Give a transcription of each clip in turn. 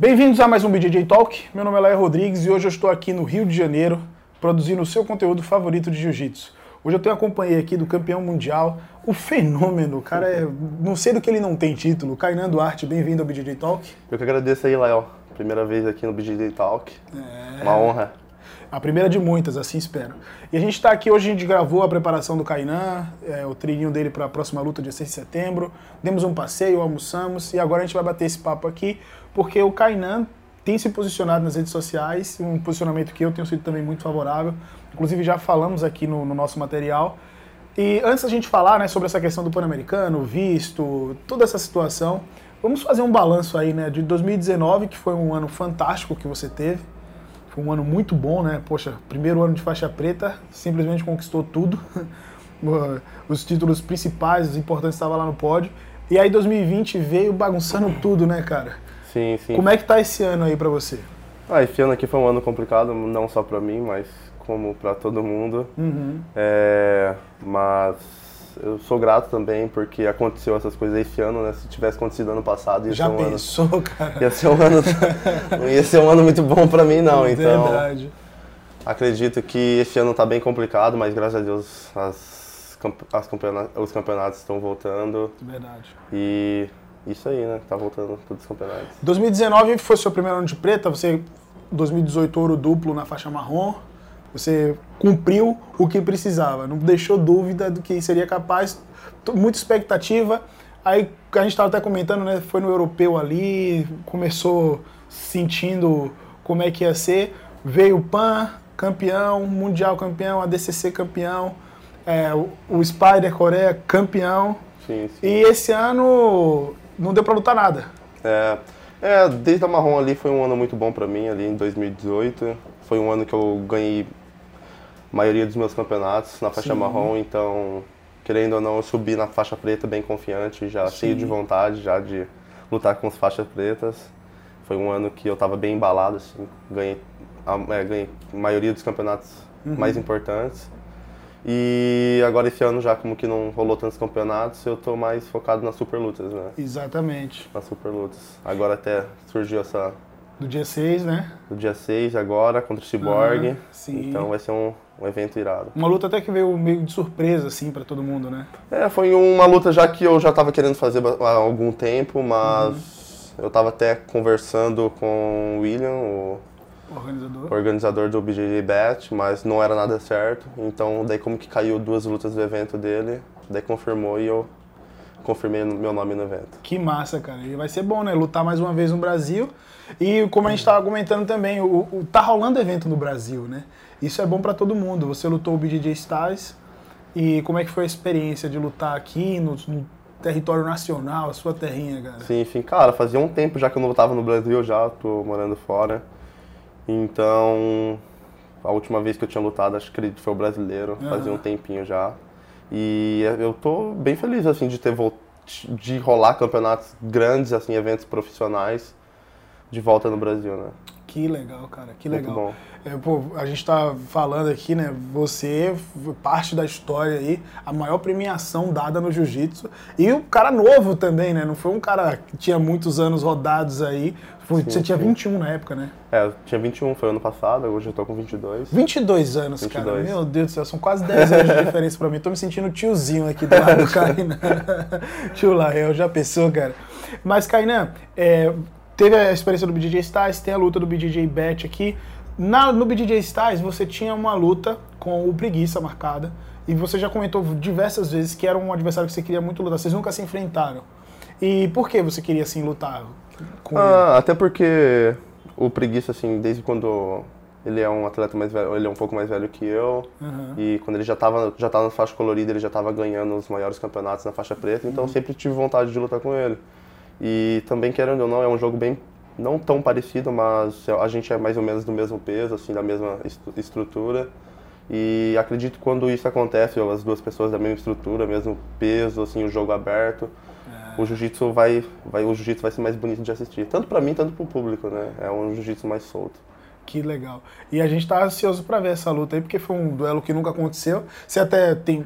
Bem-vindos a mais um BJJ Talk. Meu nome é Laia Rodrigues e hoje eu estou aqui no Rio de Janeiro produzindo o seu conteúdo favorito de jiu-jitsu. Hoje eu tenho a companhia aqui do campeão mundial, o fenômeno, o cara é. Não sei do que ele não tem título. Kainan Duarte, bem-vindo ao BJJ Talk. Eu que agradeço aí, Lael. Primeira vez aqui no BJJ Talk. É. Uma honra. A primeira de muitas, assim espero. E a gente está aqui hoje, a gente gravou a preparação do Kainan, é, o treininho dele para a próxima luta, dia 6 de setembro. Demos um passeio, almoçamos e agora a gente vai bater esse papo aqui, porque o Kainan tem se posicionado nas redes sociais, um posicionamento que eu tenho sido também muito favorável. Inclusive já falamos aqui no, no nosso material. E antes da gente falar né, sobre essa questão do Pan-Americano, visto, toda essa situação, vamos fazer um balanço aí né, de 2019, que foi um ano fantástico que você teve. Foi um ano muito bom, né? Poxa, primeiro ano de faixa preta, simplesmente conquistou tudo. Os títulos principais, os importantes estavam lá no pódio. E aí 2020 veio bagunçando tudo, né, cara? Sim, sim. Como é que tá esse ano aí pra você? Ah, esse ano aqui foi um ano complicado, não só pra mim, mas como pra todo mundo. Uhum. É, mas eu sou grato também porque aconteceu essas coisas esse ano, né? Se tivesse acontecido ano passado, ia Já ser um pensou, ano. cara? Ia ser um ano. não ia ser um ano muito bom pra mim, não. Então, Verdade. acredito que esse ano tá bem complicado, mas graças a Deus as, as os campeonatos estão voltando. Verdade. E isso aí, né? Tá voltando todos os campeonatos. 2019 foi seu primeiro ano de preta, você 2018 ouro duplo na faixa marrom. Você cumpriu o que precisava, não deixou dúvida do que seria capaz, muita expectativa. Aí a gente estava até comentando, né? Foi no europeu ali, começou sentindo como é que ia ser. Veio o PAN, campeão, Mundial campeão, ADCC campeão, é, o, Spider Coreia campeão. Sim, sim. E esse ano não deu pra lutar nada. É, é, desde a marrom ali foi um ano muito bom pra mim ali em 2018. Foi um ano que eu ganhei maioria dos meus campeonatos na faixa Sim. marrom, então querendo ou não eu subi na faixa preta bem confiante, já cheio de vontade já de lutar com as faixas pretas. Foi um ano que eu tava bem embalado assim, ganhei a, é, ganhei a maioria dos campeonatos mais importantes. E agora esse ano já como que não rolou tantos campeonatos, eu tô mais focado nas super lutas, né? Exatamente. nas super lutas. Agora até surgiu essa Do dia 6, né? do dia 6 agora contra o Cyborg. Ah, sim. então vai ser um, um evento irado. Uma luta até que veio meio de surpresa, assim, pra todo mundo, né? É, foi uma luta já que eu já tava querendo fazer há algum tempo, mas eu tava até conversando com o William, o Organizador. organizador do BJJ Bet, mas não era nada certo. Então daí como que caiu duas lutas do evento dele, daí confirmou e eu confirmei meu nome no evento. Que massa, cara. E vai ser bom, né? Lutar mais uma vez no Brasil. E como a gente tava comentando também, o, o- tá rolando evento no Brasil, né? Isso é bom pra todo mundo. Você lutou o BJJ Stars. E como é que foi a experiência de lutar aqui no, no território nacional, a sua terrinha, cara? Sim, enfim, cara, fazia um tempo já que eu não lutava no Brasil já, tô morando fora. Então, a última vez que eu tinha lutado, acho que foi o brasileiro, fazia um tempinho já. E eu tô bem feliz, assim, de ter vol- de rolar campeonatos grandes, assim, eventos profissionais de volta no Brasil, né? Que legal, cara, que Muito legal. É, pô, a gente tá falando aqui, né? Você foi parte da história aí, a maior premiação dada no jiu-jitsu. E o cara novo também, né? Não foi um cara que tinha muitos anos rodados aí. Foi- você tinha 21 na época, né? É, eu tinha 21, foi ano passado, hoje eu tô com 22. 22 anos, cara. 22. Meu Deus do céu, são quase 10 anos de diferença pra mim. Tô me sentindo tiozinho aqui do lado do Kainan. Tio Lael, já pensou, cara? Mas, Kainan, é, teve a experiência do BJJ Styles, tem a luta do BJJ Bet aqui. Na, no BJJ Styles, você tinha uma luta com o Preguiça marcada. E você já comentou diversas vezes que era um adversário que você queria muito lutar. Vocês nunca se enfrentaram. E por que você queria, assim, lutar com ele? Ah, até porque o Preguiça, assim, desde quando ele é um atleta mais velho, ele é um pouco mais velho que eu, Uhum. e quando ele já tava, já tava na faixa colorida, ele já tava ganhando os maiores campeonatos na faixa preta, então eu sempre tive vontade de lutar com ele. E também, querendo ou não, é um jogo bem, não tão parecido, mas a gente é mais ou menos do mesmo peso, assim, da mesma estru- estrutura. E acredito que quando isso acontece, as duas pessoas da mesma estrutura, mesmo peso, assim, o jogo aberto, o jiu-jitsu vai, vai, o jiu-jitsu vai ser mais bonito de assistir. Tanto pra mim, tanto pro público, né? É um jiu-jitsu mais solto. Que legal. E a gente tá ansioso pra ver essa luta aí, porque foi um duelo que nunca aconteceu. Você até tem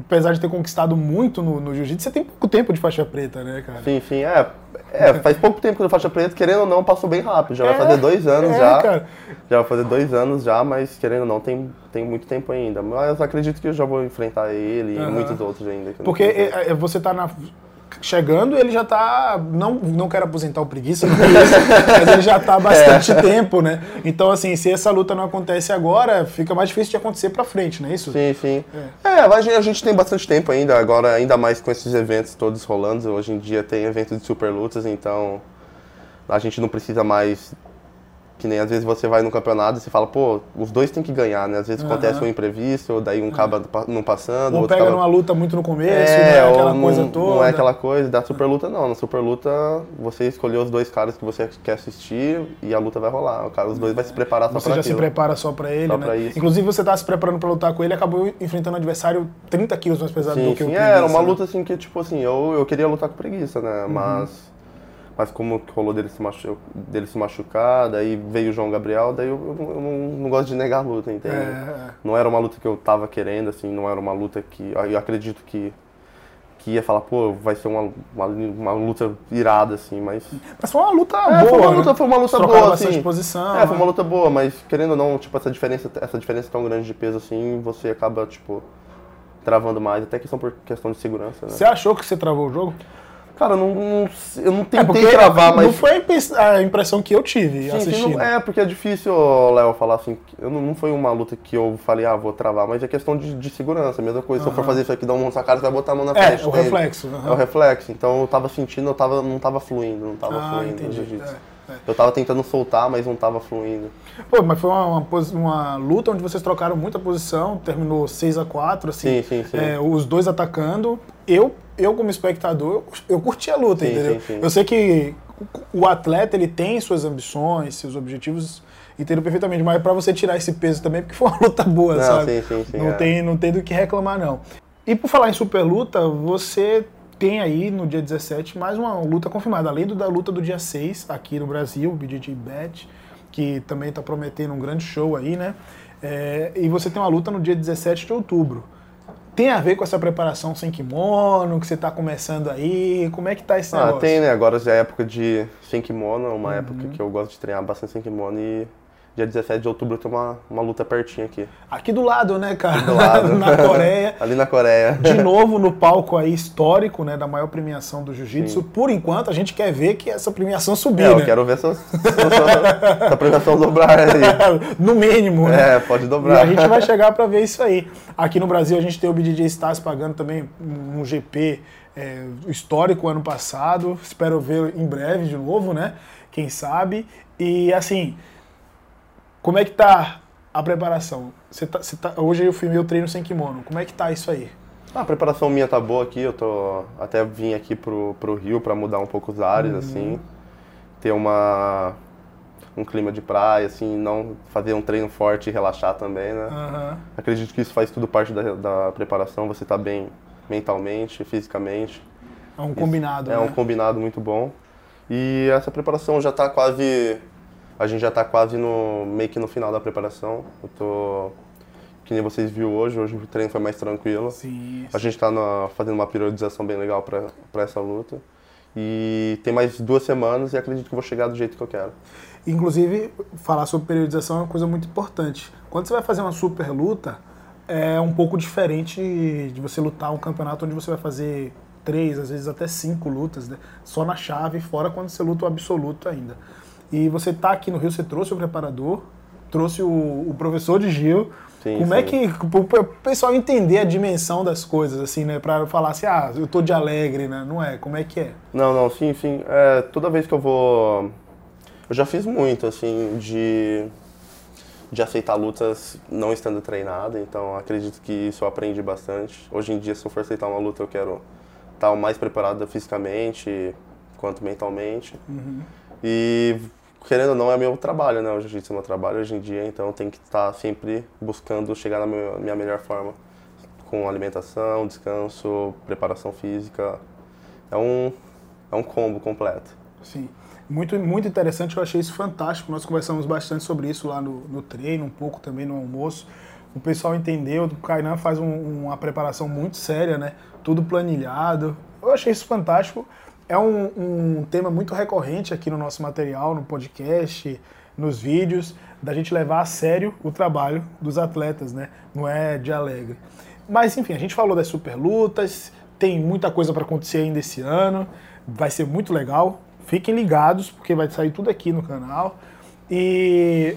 apesar de ter conquistado muito no, no jiu-jitsu, você tem pouco tempo de faixa preta, né, cara? Sim, sim, é. É, faz pouco tempo que eu faixa preta, querendo ou não, passou bem rápido. Já É, vai fazer dois anos é, já. cara. Já vai fazer dois anos já, mas querendo ou não, tem, tem muito tempo ainda. Mas acredito que eu já vou enfrentar ele Aham. e muitos outros ainda. Porque é, é, você tá na. Chegando, ele já tá. Não, não quero aposentar o preguiça, não é isso, mas ele já tá há bastante É. tempo, né? Então, assim, se essa luta não acontece agora, fica mais difícil de acontecer pra frente, não é isso? Sim, sim. É, a gente, a gente tem bastante tempo ainda, agora ainda mais com esses eventos todos rolando. Hoje em dia tem evento de super lutas, então a gente não precisa mais. Que nem às vezes você vai no campeonato e você fala, pô, os dois tem que ganhar, né? Às vezes acontece um imprevisto, daí um acaba não passando, Ou pega acaba- numa luta muito no começo, É, não é aquela ou coisa não, toda. não é aquela coisa da super luta, não. Na super luta, você escolheu os dois caras que você quer assistir e a luta vai rolar. O cara, os dois vai se preparar só Você pra já se prepara só pra ele, Só né? pra isso. Inclusive, você tá se preparando pra lutar com ele, acabou enfrentando um adversário 30 quilos mais pesado Sim, do que o sim, Preguiça, era uma né? luta assim que, tipo assim, eu, eu queria lutar com preguiça, né? Uhum. Mas, mas como que rolou dele se, machu, dele se machucar, daí veio o João Gabriel, daí eu, eu não, eu não- não gosto de negar a luta, entende? É, é. Não era uma luta que eu tava querendo, assim, não era uma luta que. Eu acredito que, que ia falar, pô, vai ser uma, uma, uma luta irada, assim, mas. Mas foi uma luta É, boa, foi uma né? luta, foi uma luta boa, assim. posição. É, foi uma né? luta boa, mas querendo ou não, tipo, essa diferença, essa diferença tão grande de peso assim, você acaba, tipo, travando mais, até questão por questão de segurança, né? Você achou que você travou o jogo? Cara, eu não, não- eu não É, tentei porque travar, mas. não foi a impress- a impressão que eu tive Sim, assistindo. não- é, porque é difícil, Léo, falar assim. Eu não, não foi uma luta que eu falei, ah, vou travar, mas é questão de, de segurança. Mesma coisa, se eu for fazer isso aqui, dar um monte na cara, você vai botar a mão na É, frente. é o dele. reflexo, É aham. o reflexo. Então eu tava sentindo, eu tava, não tava fluindo, não tava Ah, fluindo. entendi. no jiu-jitsu. É, é. Eu tava tentando soltar, mas não tava fluindo. Pô, mas foi uma, uma, uma luta onde vocês trocaram muita posição, terminou 6 a 4 assim. Sim, sim, sim. é, os dois atacando. Eu, eu como espectador, eu, eu curti a luta, Sim, entendeu? sim, sim. Eu sei que o atleta, ele tem suas ambições, seus objetivos, entendo perfeitamente, mas pra você tirar esse peso também, porque foi uma luta boa, Não, sabe? sim, sim, sim, não, é. tem, não tem do que reclamar, não. E por falar em super luta, você tem aí no dia 17 mais uma luta confirmada, além do, da luta do dia 6 aqui no Brasil, o BJJ Bet, que também está prometendo um grande show aí, né? É, e você tem uma luta no dia 17 de outubro. Tem a ver com essa preparação sem kimono, que você está começando aí? Como é que tá esse Ah, negócio? tem, né? Agora já é época de sem kimono, é uma Uhum. época que eu gosto de treinar bastante sem kimono e dia 17 de outubro tem uma, uma luta pertinho aqui. Aqui do lado, né, cara? Do lado. Na Coreia. Ali na Coreia. de novo no palco aí histórico, né, da maior premiação do jiu-jitsu. Por enquanto, a gente quer ver que essa premiação subir, É, eu né? quero ver essa, essa, essa premiação dobrar aí. no mínimo, né? É, pode E dobrar. a gente vai chegar para ver isso aí. Aqui no Brasil a gente tem o BJJ Stars pagando também um GP é, histórico ano passado. Espero ver em breve de novo, né? Quem sabe. E assim, como é que tá a preparação? Você tá, você tá- hoje eu filmei o treino sem kimono. Como é que tá isso aí? Ah, a preparação minha tá boa aqui, eu tô até vim aqui pro, pro Rio pra mudar um pouco os ares, Uhum. assim. Ter uma um clima de praia, assim, não fazer um treino forte e relaxar também, né? Aham. Acredito que isso faz tudo parte da, da preparação, você tá bem mentalmente, fisicamente. É um combinado, É né? um combinado muito bom. E essa preparação já tá quase. A gente já tá quase no. meio que no final da preparação. Eu tô. Que nem vocês viram hoje, hoje o treino foi mais tranquilo. Sim. A gente tá na- fazendo uma periodização bem legal pra essa luta. E tem mais duas semanas e acredito que vou chegar do jeito que eu quero. Inclusive, falar sobre periodização é uma coisa muito importante. Quando você vai fazer uma super luta, é um pouco diferente de você lutar um campeonato onde você vai fazer três, às vezes até cinco lutas, né? só na chave, fora quando você luta o absoluto ainda. E você tá aqui no Rio, você trouxe o preparador, trouxe o, o professor de Gil. Sim, Como é sim. que o pessoal entender a dimensão das coisas, assim, né? Pra falar assim, ah, eu tô de alegre, né? Não é? Como é que é? Não, não, sim, sim. É, toda vez que eu vou. Eu já fiz muito, assim, de. de aceitar lutas não estando treinado, então acredito que isso eu aprendi bastante. Hoje em dia, se eu for aceitar uma luta, eu quero estar o mais preparado fisicamente quanto mentalmente. E querendo ou não, é meu trabalho, né? O jiu-jitsu é meu trabalho hoje em dia, então tenho que estar sempre buscando chegar na minha melhor forma. Com alimentação, descanso, preparação física. É um, é um combo completo. Sim. Muito, muito interessante, eu achei isso fantástico. Nós conversamos bastante sobre isso lá no, no treino, um pouco também no almoço. o pessoal entendeu. O Kainan faz um- uma preparação muito séria, né? Tudo planilhado. Eu achei isso fantástico. É um, um tema muito recorrente aqui no nosso material, no podcast, nos vídeos, da gente levar a sério o trabalho dos atletas, né? Não é de alegre. Mas enfim, a gente falou das super lutas, tem muita coisa para acontecer ainda esse ano, vai ser muito legal. Fiquem ligados, porque vai sair tudo aqui no canal. E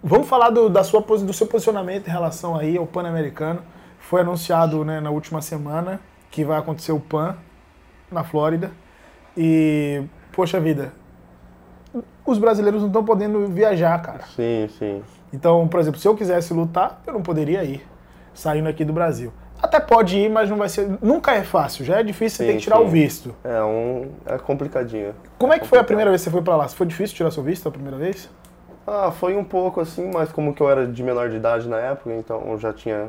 vamos falar do, da sua, do seu posicionamento em relação aí ao Pan-Americano. Foi anunciado né, na última semana que vai acontecer o Pan na Flórida. E, poxa vida, os brasileiros não estão podendo viajar, cara. Sim, sim. Então, por exemplo, se eu quisesse lutar, eu não poderia ir, saindo aqui do Brasil. Até pode ir, mas não vai ser. Nunca é fácil, já é difícil, você Sim, tem que tirar sim. o visto. É um. É complicadinho. Como é que foi a primeira vez que você foi pra lá? Foi difícil tirar seu visto a primeira vez? Ah, foi um pouco assim, mas como que eu era de menor de idade na época, então eu já tinha.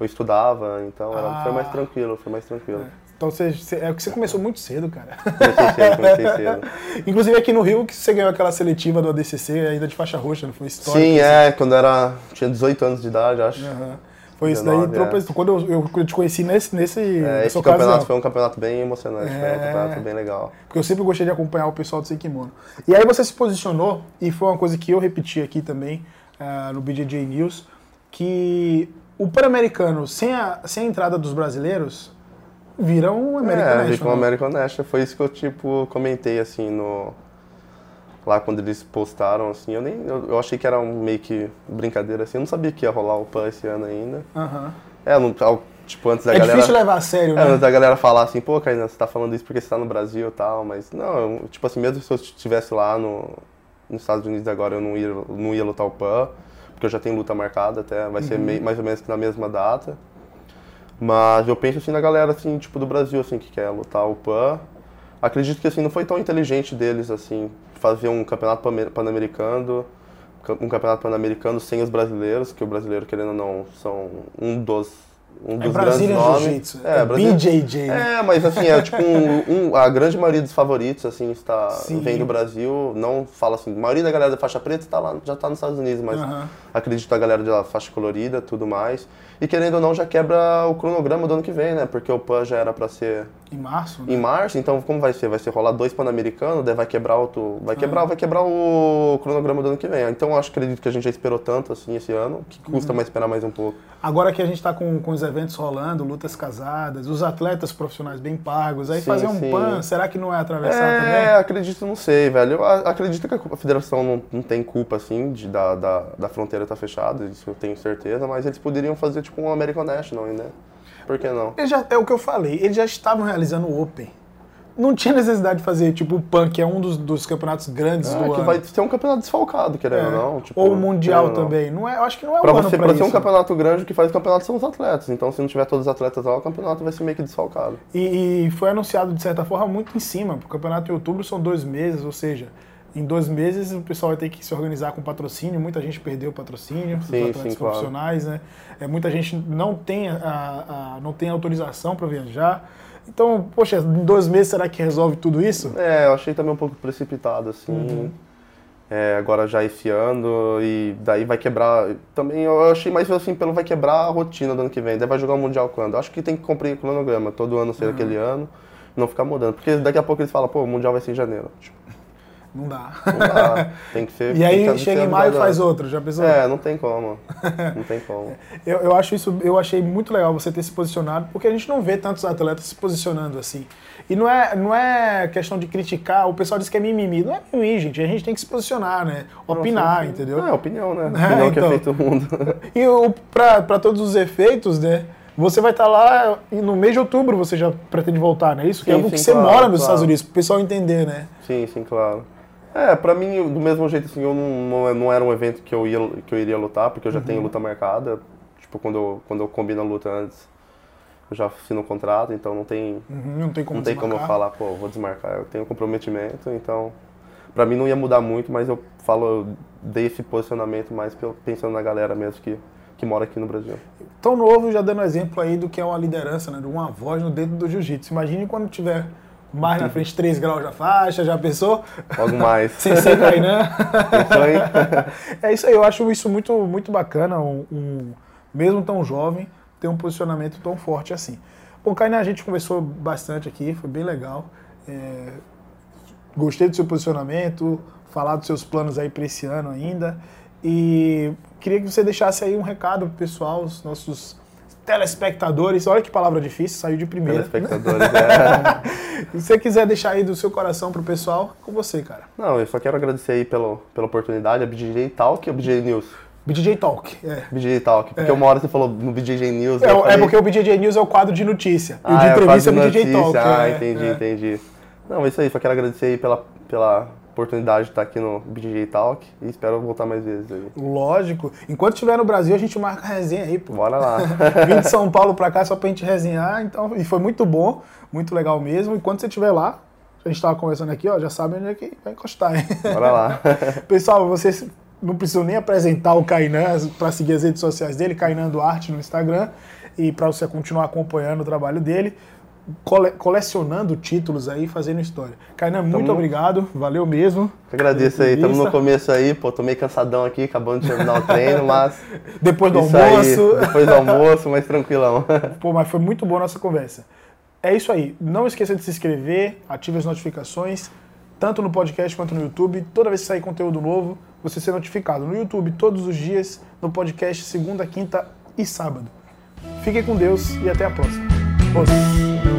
Eu estudava, então era- foi mais Ah. tranquilo, foi mais tranquilo. Então você, é que você começou muito cedo, cara. Comecei cedo, comecei cedo. Inclusive aqui no Rio que você ganhou aquela seletiva do ADCC ainda de faixa roxa, não foi histórico? Sim, assim. é, quando era. tinha 18 anos de idade, acho. Aham. Foi isso daí, 19, entrou é. pra- quando eu, eu te conheci nesse, nesse, É, esse ocasião. campeonato foi um campeonato bem emocionante, foi É. um campeonato bem legal. Porque eu sempre gostei de acompanhar o pessoal do Seikimono. E aí você se posicionou, e foi uma coisa que eu repeti aqui também ah, no BJJ News, que o Pan-Americano, sem a, sem a entrada dos brasileiros, vira um American é, vi com o National. American National, foi isso que eu, tipo, comentei, assim, no... Lá quando eles postaram, assim, eu nem... Eu, eu achei que era um meio que brincadeira, assim, eu não sabia que ia rolar o PAN esse ano ainda. Aham. É, não, tipo, antes da É galera... difícil levar a sério, É, antes né? da galera falar assim, pô, Kainan, você tá falando isso porque você tá no Brasil e tal, mas não, eu, tipo assim, mesmo se eu estivesse lá no, nos Estados Unidos agora, eu não ia, não ia lutar o PAN, porque eu já tenho luta marcada até, vai ser mei- mais ou menos que na mesma data. Mas eu penso assim na galera, assim, tipo, do Brasil, assim, que quer lutar o PAN. Acredito que, assim, não foi tão inteligente deles, assim, fazer um campeonato pan- pan-americano, um campeonato pan-americano sem os brasileiros, que o brasileiro, querendo ou não, são um dos, um É dos grandes nomes. É, é, Brasil- BJJ. é, mas assim, é tipo um, um- a grande maioria dos favoritos, assim, está, Sim. vem do Brasil, não fala assim, a maioria da galera da faixa preta está lá, já está nos Estados Unidos, mas Aham. acredito a galera da faixa colorida, tudo mais. E querendo ou não, já quebra o cronograma do ano que vem, né? Porque o PAN já era para ser Em março, né? em março, então como vai ser? Vai ser rolar dois Pan-Americanos, daí vai quebrar outro. Vai quebrar, vai quebrar o cronograma do ano que vem. Então eu acho acredito que a gente já esperou tanto assim esse ano, que custa mais esperar mais um pouco. Agora que a gente está com, com os eventos rolando, lutas casadas, os atletas profissionais bem pagos, aí Sim, fazer um sim. PAN, será que não é atravessar É, também? acredito, não sei, velho. Eu acredito que a federação não, não tem culpa, assim, de, da, da, da fronteira estar fechada, isso eu tenho certeza, mas eles poderiam fazer, tipo, um American National, né? Por que não? Já- é o que eu falei, eles já estavam realizando o Open. Não tinha necessidade de fazer, tipo, o PAN, que é um dos, dos campeonatos grandes Ah, do que ano. vai ser um campeonato desfalcado, querendo É. ou não. tipo, Ou o Mundial não. também. Não é, eu acho que não é Pra o ano você, pra pra ser um campeonato grande, o que faz o campeonato são os atletas. Então, se não tiver todos os atletas lá, o campeonato vai ser meio que desfalcado. E, e foi anunciado, de certa forma, muito em cima. porque O campeonato em outubro são dois meses, ou seja, em dois meses o pessoal vai ter que se organizar com patrocínio. Muita gente perdeu o patrocínio, Sim, os atletas sim, claro. profissionais, né? É, muita gente não tem, a, a- não tem autorização para viajar. Então, poxa, em dois meses será que resolve tudo isso? É, eu achei também um pouco precipitado, assim. Uhum. É, agora já esse ano, e daí vai quebrar. Também eu achei mais assim, pelo vai quebrar a rotina do ano que vem. Daí vai jogar o Mundial quando? Eu acho que tem que cumprir o cronograma, todo ano ser Uhum. aquele ano, não ficar mudando. Porque daqui a pouco eles falam, pô, o Mundial vai ser em janeiro. Tipo, Não dá. não dá, tem que ser. E aí que chega em maio e faz outro, já pensou? É, não tem como. Não tem como. Eu, eu acho isso, eu achei muito legal você ter se posicionado, porque a gente não vê tantos atletas se posicionando assim. E não é, não é questão de criticar, o pessoal diz que é mimimi. Não é mimimi, gente. A gente tem que se posicionar, né? Opinar, Sim, sim. entendeu? É, opinião, né? É, Opinião que então. é feito o mundo. E o, pra todos os efeitos, né? Você vai estar lá e no mês de outubro você já pretende voltar, não é isso? que é Sim, algo que sim, você claro, mora nos claro. Estados Unidos, pro pessoal entender, né? Sim, sim, claro. É, pra mim, do mesmo jeito, assim, eu não, não, era um evento que eu, ia, que eu iria lutar, porque eu já Uhum. tenho luta marcada. Tipo, quando eu, quando eu combino a luta antes, eu já assino o contrato, então não tem, Uhum, não tem como não tem como eu desmarcar. falar, pô, vou desmarcar. Eu tenho comprometimento, então... Pra mim não ia mudar muito, mas eu falo, eu dei esse posicionamento mais pensando na galera mesmo que, que mora aqui no Brasil. Tão novo, já dando exemplo aí do que é uma liderança, né? De uma voz no dedo do jiu-jitsu. Imagine quando tiver mais na frente, 3 graus da faixa, já pensou? Logo mais. Sensei Kainan. Pensou, hein? É isso aí, eu acho isso muito, muito bacana, um, um- mesmo tão jovem, ter um posicionamento tão forte assim. Bom, Kainan, a gente conversou bastante aqui, foi bem legal. É, gostei do seu posicionamento, falar dos seus planos aí para esse ano ainda. E queria que você deixasse aí um recado pro pessoal, os nossos telespectadores. Olha que palavra difícil, saiu de primeira. Telespectadores, é. Se você quiser deixar aí do seu coração pro pessoal, é com você, cara. Não, eu só quero agradecer aí pelo, pela oportunidade, a BJJ Talk e a BJJ News. BJJ Talk, é. BJJ Talk, porque É. uma hora você falou no BJJ News. É, é falei, porque o BJJ News é o quadro de notícia. e o ah, de é, entrevista é o BJJ Talk. Ah, é, entendi, é. entendi. Não, é isso aí, só quero agradecer aí pela, pela oportunidade de estar aqui no BJJ Talk e espero voltar mais vezes aí. Lógico. Enquanto estiver no Brasil, a gente marca a resenha aí, pô. Bora lá. Vim de São Paulo pra cá só pra gente resenhar, então, e foi muito bom, muito legal mesmo. E quando você estiver lá, a gente tava conversando aqui, ó, já sabe onde é que vai encostar, hein? Bora lá. Pessoal, vocês não precisam nem apresentar o Kainan para seguir as redes sociais dele, Kainan Duarte no Instagram, e para você continuar acompanhando o trabalho dele, cole- colecionando títulos aí, fazendo história. Kainan, muito Tamo- obrigado, valeu mesmo. Eu agradeço aí, estamos no começo aí, pô, tô meio cansadão aqui, acabando de terminar o treino, mas Depois do almoço. aí, depois do almoço, mais tranquilão. Pô, mas foi muito boa a nossa conversa. É isso aí. Não esqueça de se inscrever, ative as notificações, tanto no podcast quanto no YouTube. Toda vez que sair conteúdo novo, você ser notificado. No YouTube todos os dias, no podcast segunda, quinta e sábado. Fiquem com Deus e até a próxima. Força.